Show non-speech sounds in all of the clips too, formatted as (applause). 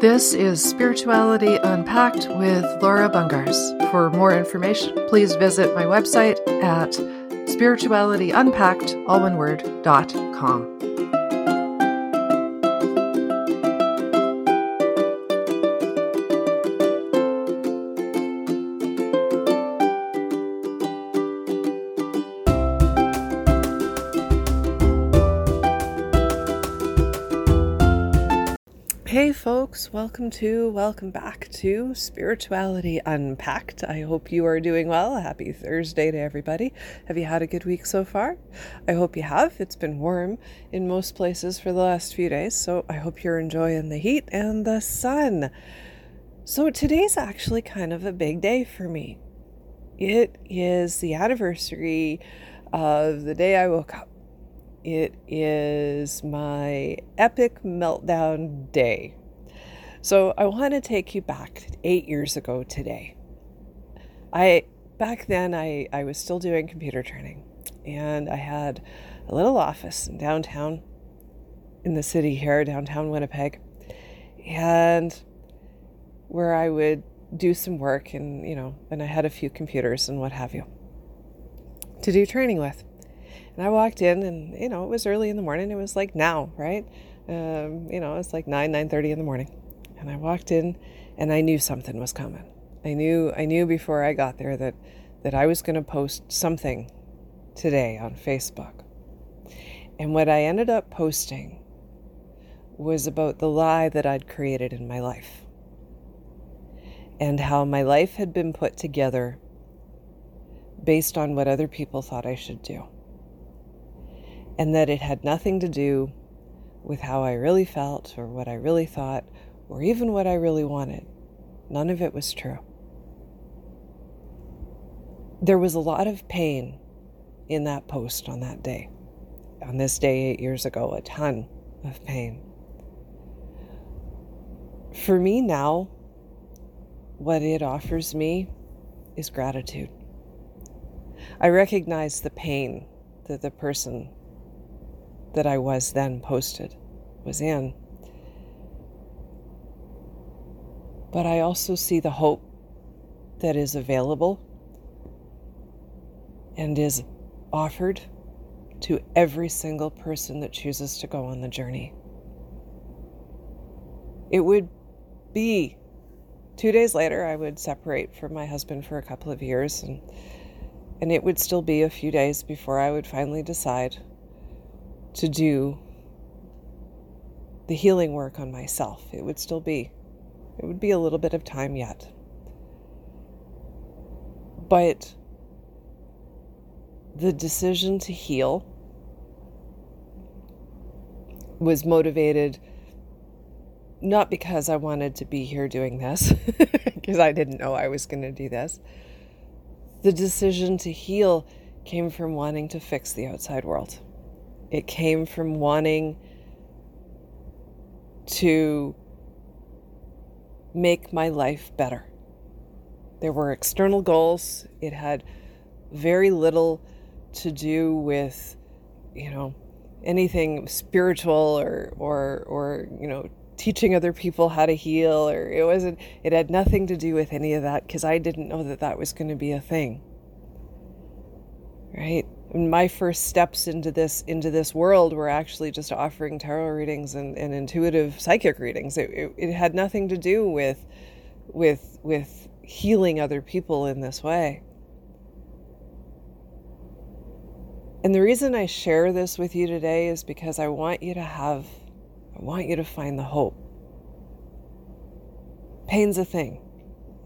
This is Spirituality Unpacked with Laura Bungars. For more information, please visit my website at spiritualityunpacked, all one word, dot com. Welcome to, welcome back to Spirituality Unpacked. I hope you are doing well. Happy Thursday to everybody. Have you had a good week so far? I hope you have. It's been warm in most places for the last few days, so I hope you're enjoying the heat and the sun. So, today's actually kind of a big day for me. It is the anniversary of the day I woke up. It is my epic meltdown day. So I want to take you back eight years ago today. I back then I, I was still doing computer training and I had a little office in downtown in the city here, downtown Winnipeg, and where I would do some work and you know, and I had a few computers and what have you to do training with. And I walked in, and you know, it was early in the morning. It was like now, right? Um, you know, it's like nine, nine thirty in the morning. And I walked in, and I knew something was coming. I knew, I knew before I got there that that I was going to post something today on Facebook. And what I ended up posting was about the lie that I'd created in my life and how my life had been put together based on what other people thought I should do and that it had nothing to do with how I really felt or what I really thought or even what I really wanted. None of it was true. There was a lot of pain in that post on that day. On this day eight years ago, a ton of pain. For me now, what it offers me is gratitude. I recognize the pain that the person that I was then posted was in. But I also see the hope that is available and is offered to every single person that chooses to go on the journey. It would be two days later, I would separate from my husband for a couple of years, and, and it would still be a few days before I would finally decide to do the healing work on myself. It would still be, it would be a little bit of time yet. But the decision to heal was motivated not because I wanted to be here doing this, (laughs) because I didn't know I was going to do this. The decision to heal came from wanting to fix the outside world. It came from wanting to make my life better. There were external goals. It had very little to do with, you know, anything spiritual or or or you know teaching other people how to heal or it wasn't it had nothing to do with any of that because I didn't know that that was going to be a thing. Right? My first steps into this into this world were actually just offering tarot readings and, and intuitive psychic readings. It, it, it had nothing to do with with with healing other people in this way. And the reason I share this with you today is because I want you to have I want you to find the hope. Pain's a thing.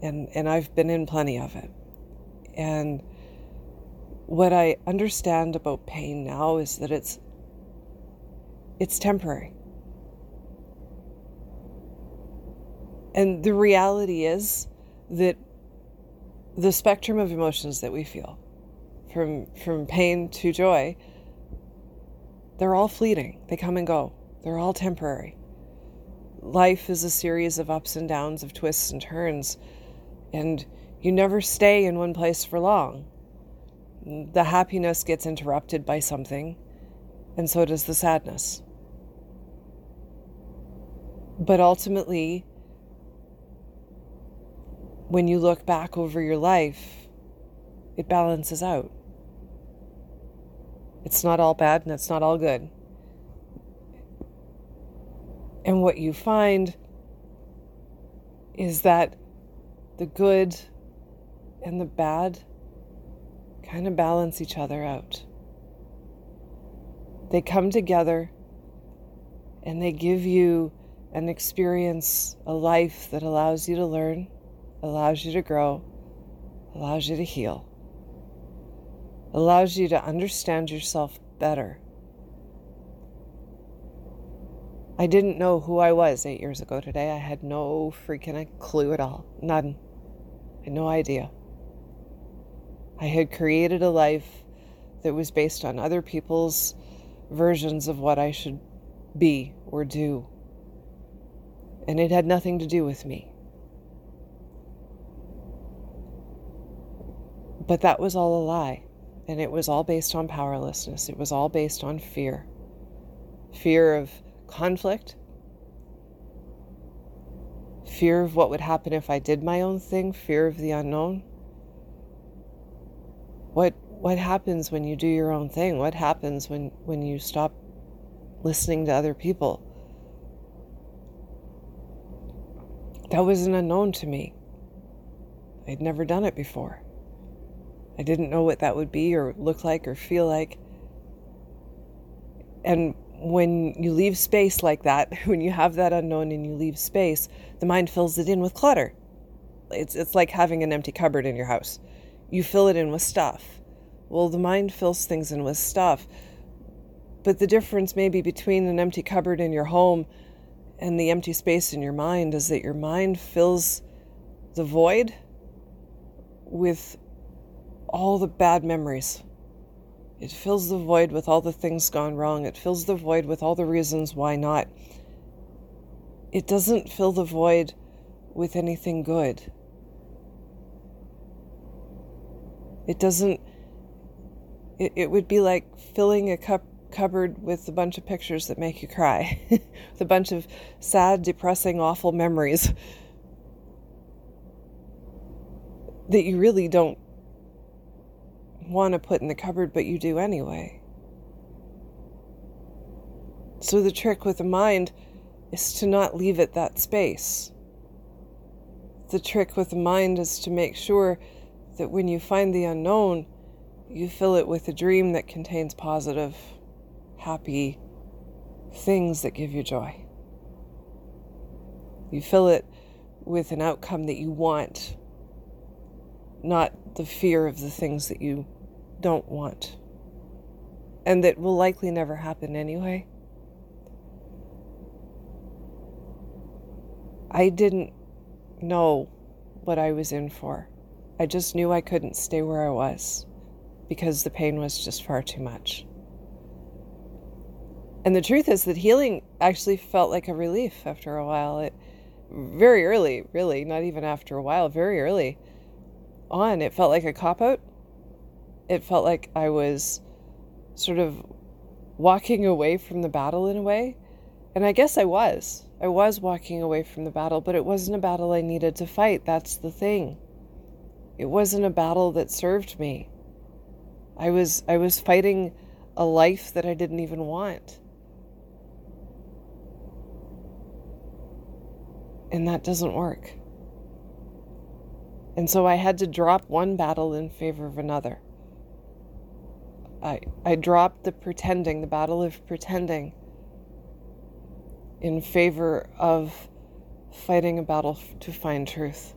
And and I've been in plenty of it. And what I understand about pain now is that it's it's temporary. And the reality is that the spectrum of emotions that we feel from from pain to joy they're all fleeting. They come and go. They're all temporary. Life is a series of ups and downs, of twists and turns, and you never stay in one place for long the happiness gets interrupted by something, and so does the sadness. But ultimately, when you look back over your life, it balances out. It's not all bad and it's not all good. And what you find is that the good and the bad kind of balance each other out. They come together and they give you an experience, a life that allows you to learn, allows you to grow, allows you to heal, allows you to understand yourself better. I didn't know who I was eight years ago today. I had no freaking clue at all. None. I had no idea. I had created a life that was based on other people's versions of what I should be or do. And it had nothing to do with me. But that was all a lie. And it was all based on powerlessness. It was all based on fear fear of conflict, fear of what would happen if I did my own thing, fear of the unknown. What what happens when you do your own thing? What happens when when you stop listening to other people? That was an unknown to me. I'd never done it before. I didn't know what that would be or look like or feel like. And when you leave space like that, (laughs) when you have that unknown and you leave space, the mind fills it in with clutter. It's, it's like having an empty cupboard in your house. You fill it in with stuff. Well, the mind fills things in with stuff. But the difference, maybe, between an empty cupboard in your home and the empty space in your mind is that your mind fills the void with all the bad memories it fills the void with all the things gone wrong. It fills the void with all the reasons why not. It doesn't fill the void with anything good. It doesn't, it, it would be like filling a cup cupboard with a bunch of pictures that make you cry, (laughs) with a bunch of sad, depressing, awful memories that you really don't want to put in the cupboard, but you do anyway. So the trick with the mind is to not leave it that space. The trick with the mind is to make sure that when you find the unknown, you fill it with a dream that contains positive, happy things that give you joy. You fill it with an outcome that you want, not the fear of the things that you don't want and that will likely never happen anyway. I didn't know what I was in for. I just knew I couldn't stay where I was because the pain was just far too much. And the truth is that healing actually felt like a relief after a while. It very early, really, not even after a while, very early on, it felt like a cop out it felt like I was sort of walking away from the battle in a way. And I guess I was. I was walking away from the battle, but it wasn't a battle I needed to fight. That's the thing. It wasn't a battle that served me. I was I was fighting a life that I didn't even want. And that doesn't work. And so I had to drop one battle in favor of another. I, I dropped the pretending, the battle of pretending, in favor of fighting a battle to find truth.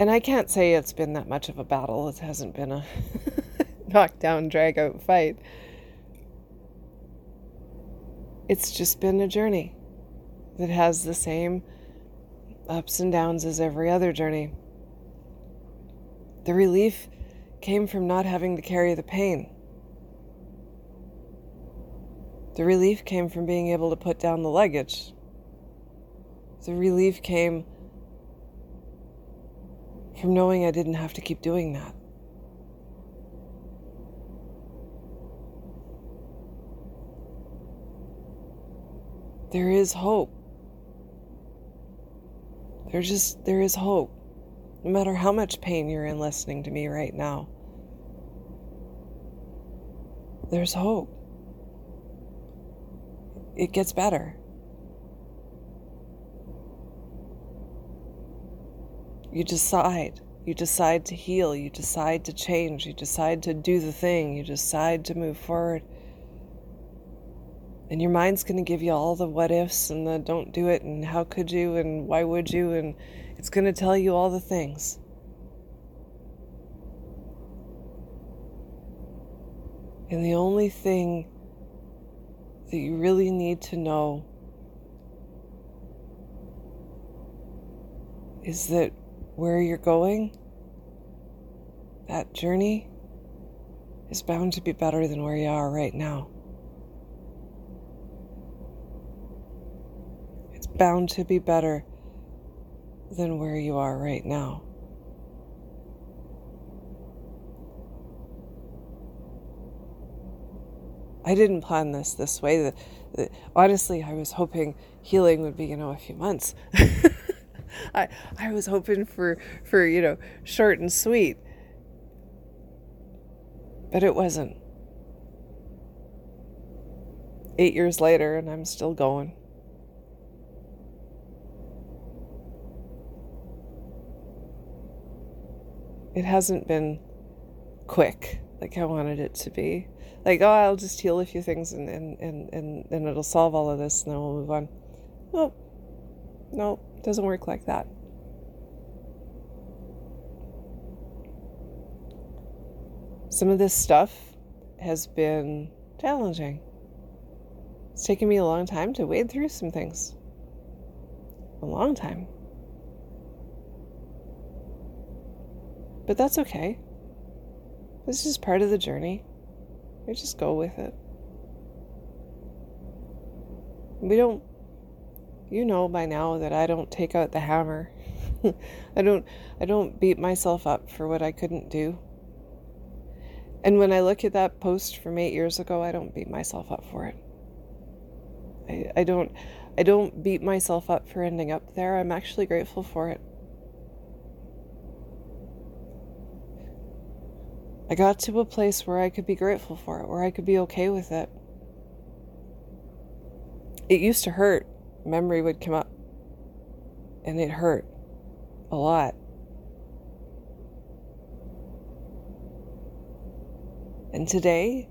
And I can't say it's been that much of a battle. It hasn't been a (laughs) knockdown, drag out fight. It's just been a journey that has the same ups and downs as every other journey. The relief came from not having to carry the pain. The relief came from being able to put down the luggage. The relief came from knowing I didn't have to keep doing that. There is hope. There's just, there is hope. No matter how much pain you're in listening to me right now, there's hope. It gets better. You decide. You decide to heal. You decide to change. You decide to do the thing. You decide to move forward. And your mind's going to give you all the what ifs and the don't do it and how could you and why would you. And it's going to tell you all the things. And the only thing that you really need to know is that where you're going, that journey is bound to be better than where you are right now. It's bound to be better than where you are right now. I didn't plan this this way. The, the, honestly, I was hoping healing would be, you know, a few months. (laughs) I I was hoping for for you know short and sweet, but it wasn't. Eight years later, and I'm still going. It hasn't been quick like I wanted it to be. Like, oh, I'll just heal a few things and, and, and, and, and it'll solve all of this and then we'll move on. Nope. Nope. Doesn't work like that. Some of this stuff has been challenging. It's taken me a long time to wade through some things. A long time. But that's okay. This is part of the journey. We just go with it. We don't you know by now that I don't take out the hammer. (laughs) I don't I don't beat myself up for what I couldn't do. And when I look at that post from 8 years ago, I don't beat myself up for it. I, I don't I don't beat myself up for ending up there. I'm actually grateful for it. I got to a place where I could be grateful for it, where I could be okay with it. It used to hurt memory would come up and it hurt a lot. And today,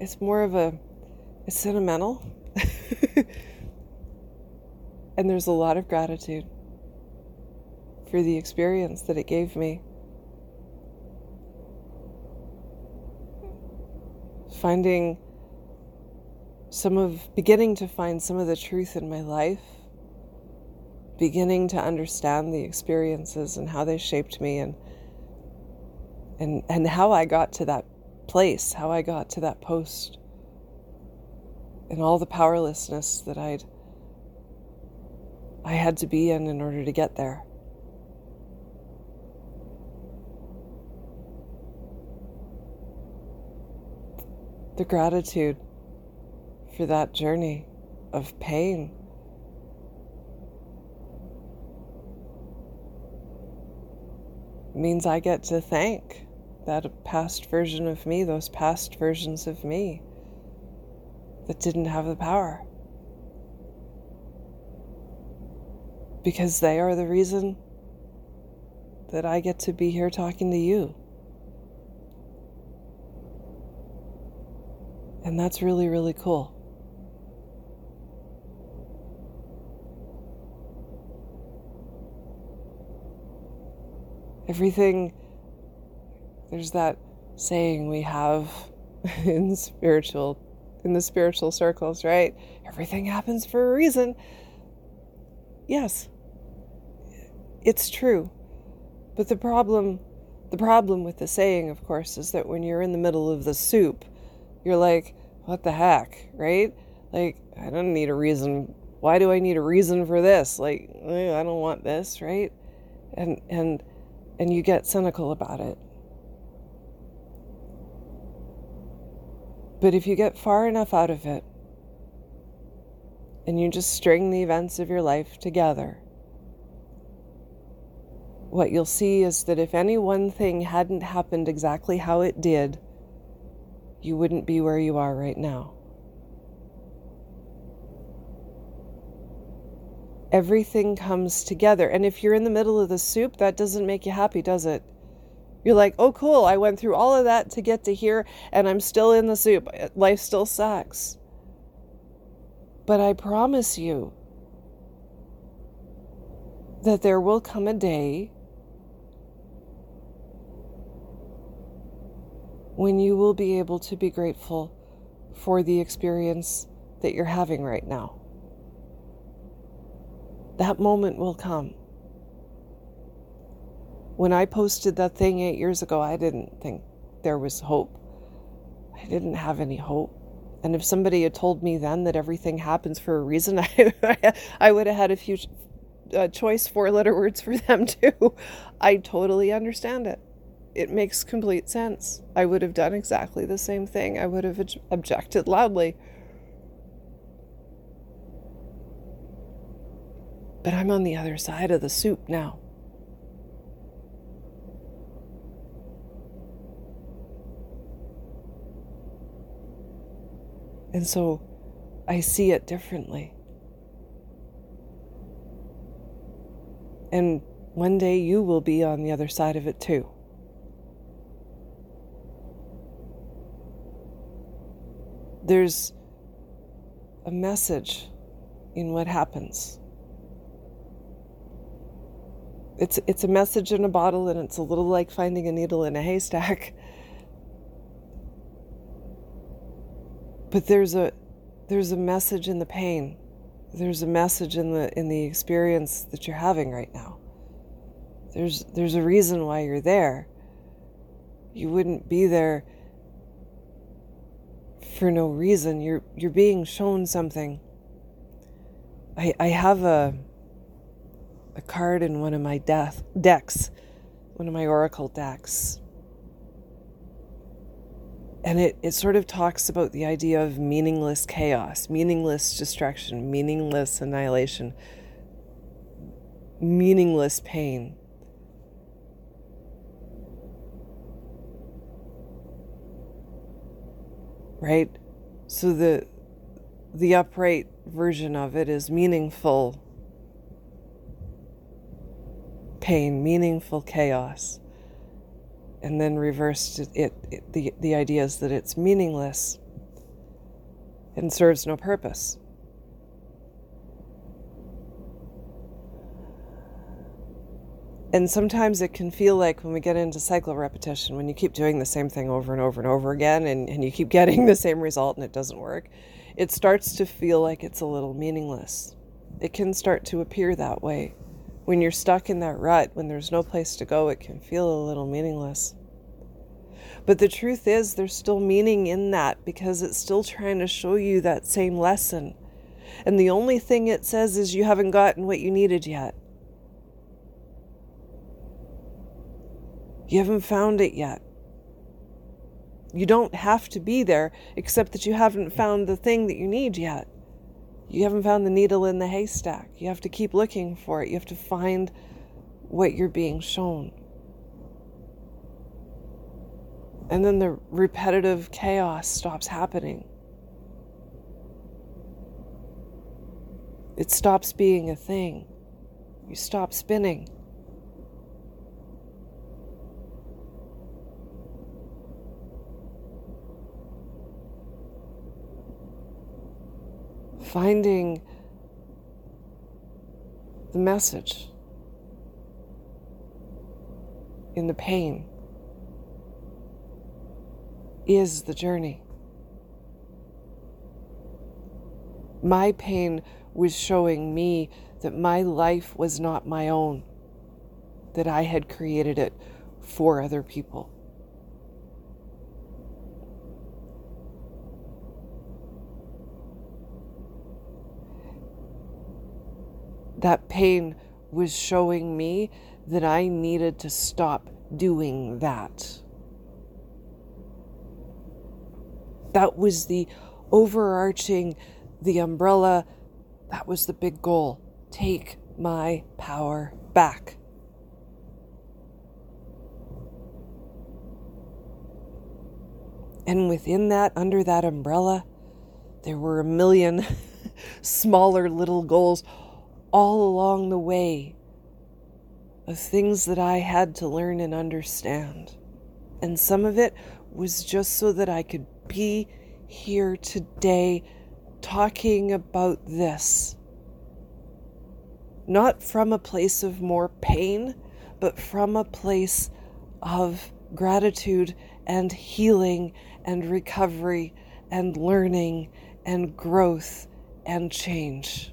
it's more of a, it's sentimental. (laughs) and there's a lot of gratitude for the experience that it gave me. Finding some of beginning to find some of the truth in my life, beginning to understand the experiences and how they shaped me and and and how I got to that place, how I got to that post. And all the powerlessness that I'd I had to be in in order to get there. The gratitude for that journey of pain. means I get to thank that past version of me, those past versions of me that didn't have the power. Because they are the reason that I get to be here talking to you. And that's really, really cool. Everything there's that saying we have (laughs) in spiritual in the spiritual circles, right? Everything happens for a reason. Yes. It's true. But the problem the problem with the saying, of course, is that when you're in the middle of the soup, you're like, what the heck, right? Like, I don't need a reason. Why do I need a reason for this? Like, I don't want this, right? And and and you get cynical about it. But if you get far enough out of it and you just string the events of your life together, what you'll see is that if any one thing hadn't happened exactly how it did, you wouldn't be where you are right now. Everything comes together. And if you're in the middle of the soup, that doesn't make you happy, does it? You're like, oh, cool, I went through all of that to get to here, and I'm still in the soup. Life still sucks. But I promise you that there will come a day when you will be able to be grateful for the experience that you're having right now. That moment will come. When I posted that thing eight years ago, I didn't think there was hope. I didn't have any hope. And if somebody had told me then that everything happens for a reason, (laughs) I, I would have had a few uh, choice four letter words for them (laughs) too. I totally understand it it makes complete sense. I would have done exactly the same thing. I would have objected loudly. But I'm on the other side of the soup now. And so I see it differently. And one day you will be on the other side of it too. there's a message in what happens. It's it's a message in a bottle and it's a little like finding a needle in a haystack. But there's a there's a message in the pain. There's a message in the in the experience that you're having right now. There's there's a reason why you're there. You wouldn't be there for no reason. You're you're being shown something. I I have a a card in one of my death decks, one of my oracle decks. And it, it sort of talks about the idea of meaningless chaos, meaningless destruction, meaningless annihilation, meaningless pain. right? So the the upright version of it is meaningful pain, meaningful chaos. And then reversed it, it, it the the idea is that it's meaningless and serves no purpose. And sometimes it can feel like when we get into cycle repetition, when you keep doing the same thing over and over and over again, and, and you keep (laughs) getting the same result and it doesn't work, it starts to feel like it's a little meaningless. It can start to appear that way. When you're stuck in that rut, when there's no place to go, it can feel a little meaningless. But the truth is, there's still meaning in that because it's still trying to show you that same lesson. And the only thing it says is you haven't gotten what you needed yet. You haven't found it yet. You don't have to be there, except that you haven't found the thing that you need yet. You haven't found the needle in the haystack. You have to keep looking for it. You have to find what you're being shown. And then the repetitive chaos stops happening. It stops being a thing. You stop spinning. Finding the message in the pain is the journey. My pain was showing me that my life was not my own, that I had created it for other people. That pain was showing me that I needed to stop doing that. That was the overarching, the umbrella, that was the big goal. Take my power back. And within that, under that umbrella, there were a million (laughs) smaller little goals all along the way of things that I had to learn and understand. And some of it was just so that I could be here today talking about this. Not from a place of more pain, but from a place of gratitude and healing and recovery and learning and growth and change.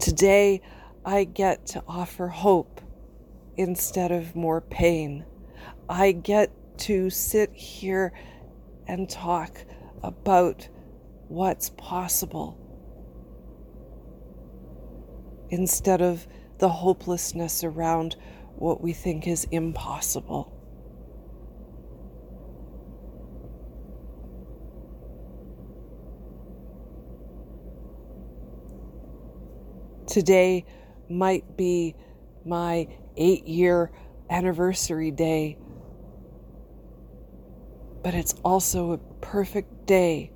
Today, I get to offer hope instead of more pain. I get to sit here and talk about what's possible instead of the hopelessness around what we think is impossible. Today might be my eight year anniversary day, but it's also a perfect day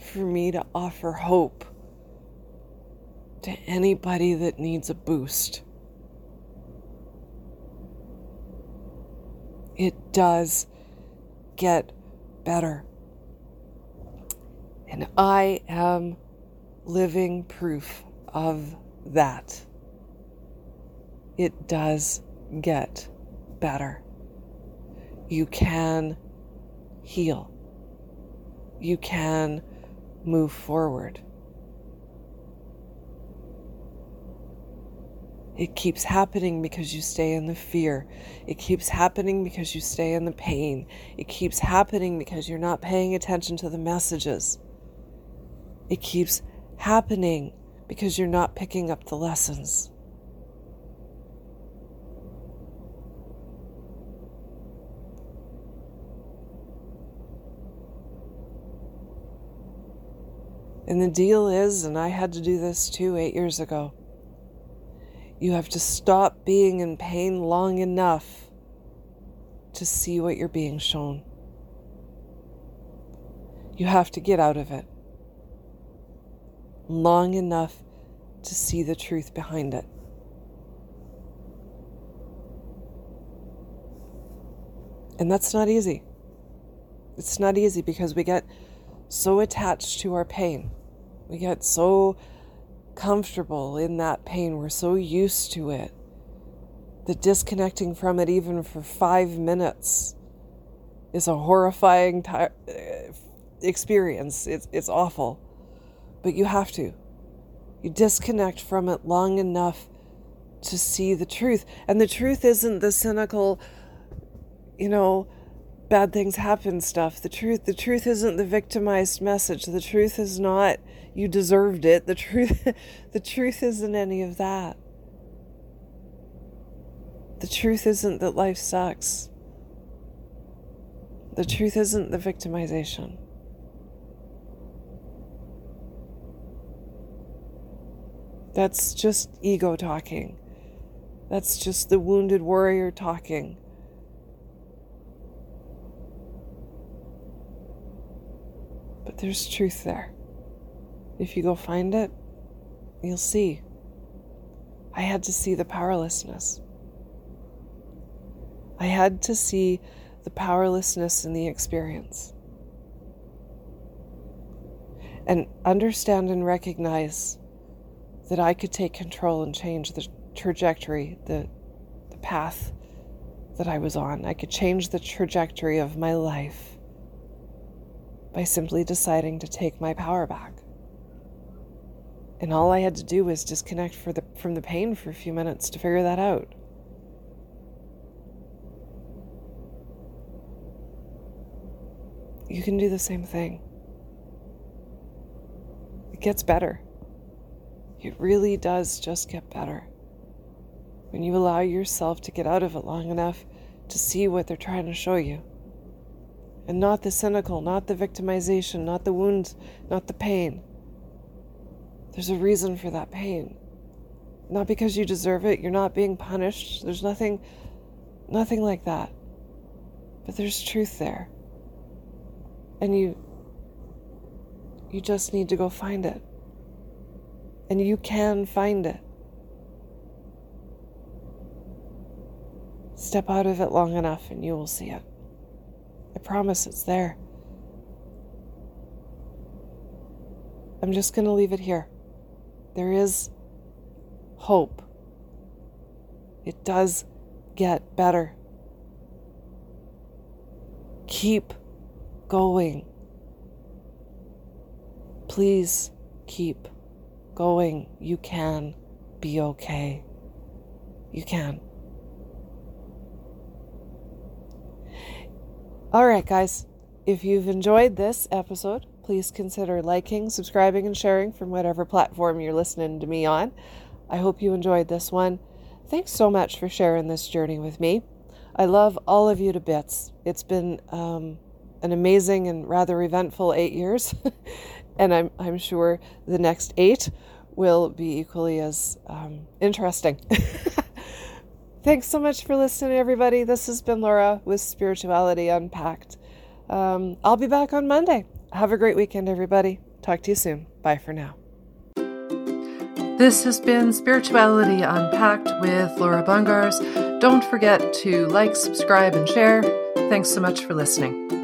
for me to offer hope to anybody that needs a boost. It does get better. And I am living proof of that. It does get better. You can heal. You can move forward. It keeps happening because you stay in the fear. It keeps happening because you stay in the pain. It keeps happening because you're not paying attention to the messages. It keeps happening because you're not picking up the lessons. And the deal is, and I had to do this too eight years ago you have to stop being in pain long enough to see what you're being shown. You have to get out of it long enough to see the truth behind it. And that's not easy. It's not easy because we get so attached to our pain. We get so comfortable in that pain. We're so used to it that disconnecting from it, even for five minutes, is a horrifying t- uh, experience. It's, it's awful. But you have to. You disconnect from it long enough to see the truth. And the truth isn't the cynical, you know, bad things happen stuff. The truth the truth isn't the victimized message. The truth is not you deserved it. The truth (laughs) the truth isn't any of that. The truth isn't that life sucks. The truth isn't the victimization. That's just ego talking. That's just the wounded warrior talking. But there's truth there. If you go find it, you'll see. I had to see the powerlessness. I had to see the powerlessness in the experience. And understand and recognize that I could take control and change the trajectory, the, the path that I was on. I could change the trajectory of my life by simply deciding to take my power back. And all I had to do was disconnect the, from the pain for a few minutes to figure that out. You can do the same thing. It gets better. It really does just get better. When you allow yourself to get out of it long enough to see what they're trying to show you and not the cynical, not the victimization, not the wounds, not the pain. There's a reason for that pain. not because you deserve it. You're not being punished. There's nothing, nothing like that. But there's truth there. And you, you just need to go find it. And you can find it. Step out of it long enough and you will see it. I promise it's there. I'm just going to leave it here. There is hope. It does get better. Keep going. Please keep going. You can be okay. You can. All right, guys. If you've enjoyed this episode, please consider liking, subscribing, and sharing from whatever platform you're listening to me on. I hope you enjoyed this one. Thanks so much for sharing this journey with me. I love all of you to bits. It's been um, an amazing and rather eventful eight years, (laughs) and I'm, I'm sure the next eight will be equally as um, interesting. (laughs) Thanks so much for listening, everybody. This has been Laura with Spirituality Unpacked. Um, I'll be back on Monday. Have a great weekend, everybody. Talk to you soon. Bye for now. This has been Spirituality Unpacked with Laura Bungars. Don't forget to like, subscribe, and share. Thanks so much for listening.